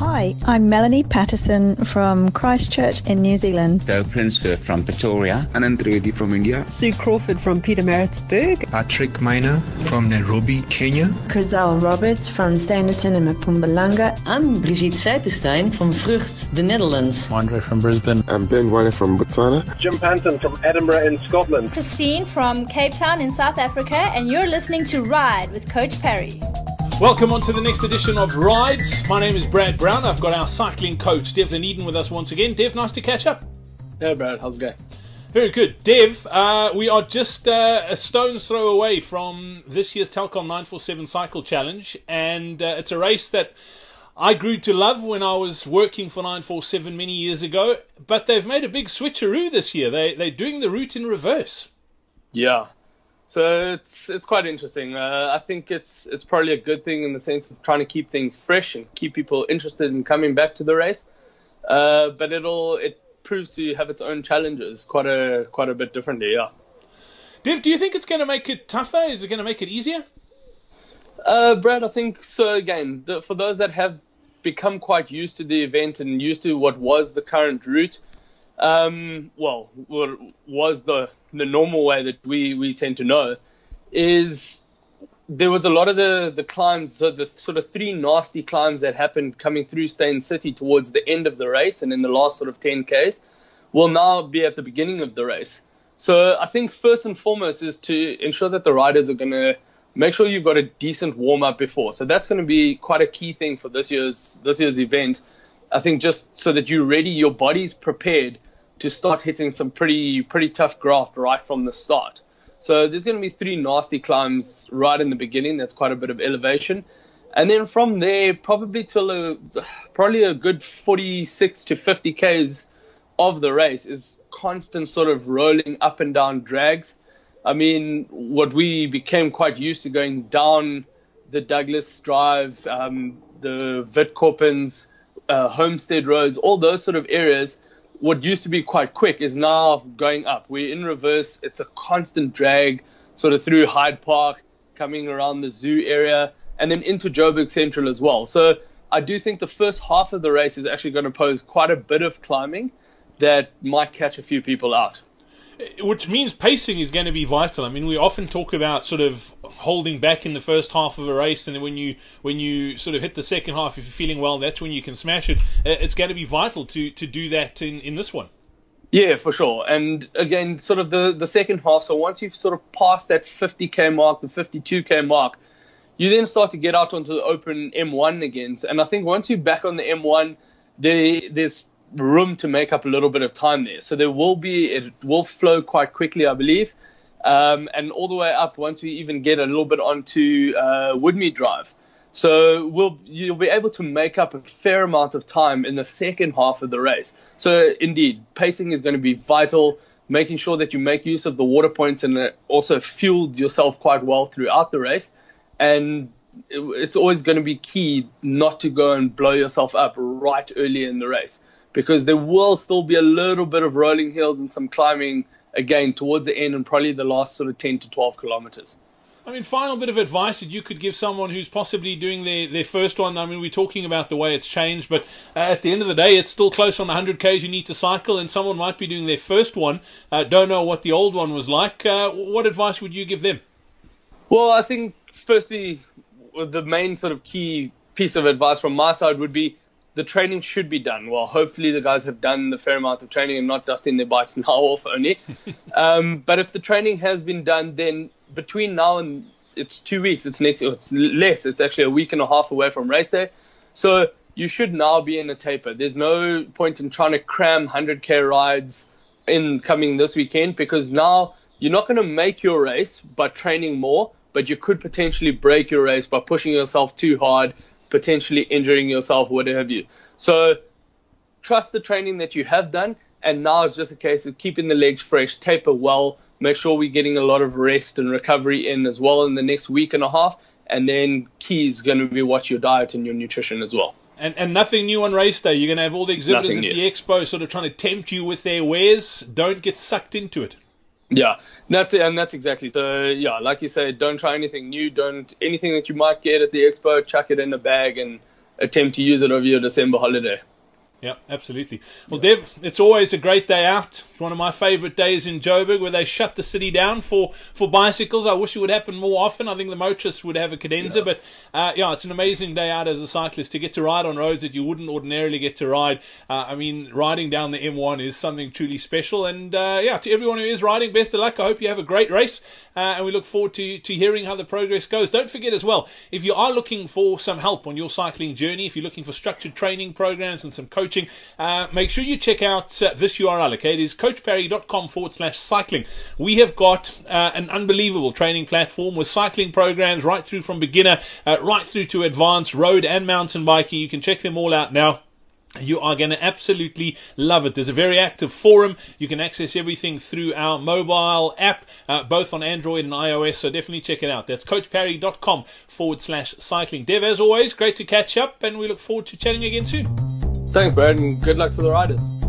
Hi, I'm Melanie Patterson from Christchurch in New Zealand. Joe Prinsker from Pretoria. Anand Trivedi from India. Sue Crawford from Pietermaritzburg. Patrick Miner from Nairobi, Kenya. Chriselle Roberts from Standerton in Mpumalanga. I'm Brigitte Seipenstein from Vrucht, the Netherlands. Andre from Brisbane. I'm Ben Wale from Botswana. Jim Panton from Edinburgh in Scotland. Christine from Cape Town in South Africa, and you're listening to Ride with Coach Parry. Welcome on to the next edition of Rides. My name is Brad Brown. I've got our cycling coach, Devlin Eden, with us once again. Dev, nice to catch up. Hey, Brad. How's it going? Very good. Dev, uh, we are just uh, a stone's throw away from this year's Telkom 947 Cycle Challenge, and uh, it's a race that I grew to love when I was working for 947 many years ago, but they've made a big switcheroo this year. They, they're doing the route in reverse. Yeah, so it's it's quite interesting. Uh, I think it's it's probably a good thing in the sense of trying to keep things fresh and keep people interested in coming back to the race. Uh, but it'll it proves to have its own challenges quite a quite a bit differently. Yeah. Dev, do you think it's going to make it tougher? Is it going to make it easier? Uh, Brad, I think so. Again, the, for those that have become quite used to the event and used to what was the current route, um, well, was the the normal way that we, we tend to know, is there was a lot of the, the climbs, so the sort of three nasty climbs that happened coming through Steyn City towards the end of the race and in the last sort of 10Ks will now be at the beginning of the race. So I think first and foremost is to ensure that the riders are going to make sure you've got a decent warm up before. So that's going to be quite a key thing for this year's this year's event. I think just so that you're ready, your body's prepared to start hitting some pretty pretty tough graft right from the start. So there's going to be three nasty climbs right in the beginning. That's quite a bit of elevation. And then from there, probably till a, probably a good 46 to 50 Ks of the race is constant sort of rolling up and down drags. I mean, what we became quite used to going down the Douglas Drive, um, the Witkoppens, uh, Homestead Roads, all those sort of areas – what used to be quite quick is now going up. We're in reverse. It's a constant drag sort of through Hyde Park, coming around the zoo area, and then into Joburg Central as well. So I do think the first half of the race is actually going to pose quite a bit of climbing that might catch a few people out which means pacing is going to be vital. I mean, we often talk about sort of holding back in the first half of a race, and then when you when you sort of hit the second half, if you're feeling well, that's when you can smash it. Uh, it's going to be vital to to do that in in this one. Yeah, for sure. And again, sort of the the second half. So once you've sort of passed that 50k mark, the 52k mark, you then start to get out onto the open M1 again. And I think once you're back on the M1, there, there's room to make up a little bit of time there. So there will be, it will flow quite quickly, I believe. Um, and all the way up once we even get a little bit onto uh, Woodmead Drive. So we'll you'll be able to make up a fair amount of time in the second half of the race. So indeed, pacing is going to be vital. Making sure that you make use of the water points and also fueled yourself quite well throughout the race. And it's always going to be key not to go and blow yourself up right early in the race because there will still be a little bit of rolling hills and some climbing again towards the end and probably the last sort of 10 to 12 kilometers. I mean, final bit of advice that you could give someone who's possibly doing their, their first one. I mean, we're talking about the way it's changed, but uh, at the end of the day, it's still close on the 100 Ks you need to cycle, and someone might be doing their first one, uh, don't know what the old one was like. Uh, what advice would you give them? Well, I think, firstly, the main sort of key piece of advice from my side would be the training should be done. Well, hopefully the guys have done the fair amount of training and not dusting their bikes now off only. um, but if the training has been done, then between now and it's two weeks, it's next, it's less. It's actually a week and a half away from race day. So you should now be in a taper. There's no point in trying to cram 100k rides in coming this weekend because now you're not going to make your race by training more, but you could potentially break your race by pushing yourself too hard potentially injuring yourself, what have you. So trust the training that you have done, and now it's just a case of keeping the legs fresh, taper well, make sure we're getting a lot of rest and recovery in as well in the next week and a half, and then key is going to be what your diet and your nutrition as well. And, and nothing new on race day. You're going to have all the exhibitors nothing at new. the expo sort of trying to tempt you with their wares. Don't get sucked into it. Yeah, that's it, and that's exactly so. Yeah, like you say, don't try anything new. Don't anything that you might get at the expo, chuck it in a bag and attempt to use it over your December holiday. Yeah, absolutely. Well, Dev, it's always a great day out. It's one of my favourite days in Joburg where they shut the city down for, for bicycles. I wish it would happen more often. I think the motorists would have a cadenza, yeah. but uh, yeah, it's an amazing day out as a cyclist to get to ride on roads that you wouldn't ordinarily get to ride. Uh, I mean, riding down the M1 is something truly special. And uh, yeah, to everyone who is riding, best of luck. I hope you have a great race, uh, and we look forward to, to hearing how the progress goes. Don't forget as well, if you are looking for some help on your cycling journey, if you're looking for structured training programs and some coaching, coaching, uh, make sure you check out uh, this URL, okay? It is coachparry.com forward slash cycling. We have got uh, an unbelievable training platform with cycling programs right through from beginner, uh, right through to advanced road and mountain biking. You can check them all out now. You are going to absolutely love it. There's a very active forum. You can access everything through our mobile app, uh, both on Android and iOS. So definitely check it out. That's coachparry.com forward slash cycling. Dev, as always, great to catch up, and we look forward to chatting again soon. Thanks, Brad, and good luck to the riders.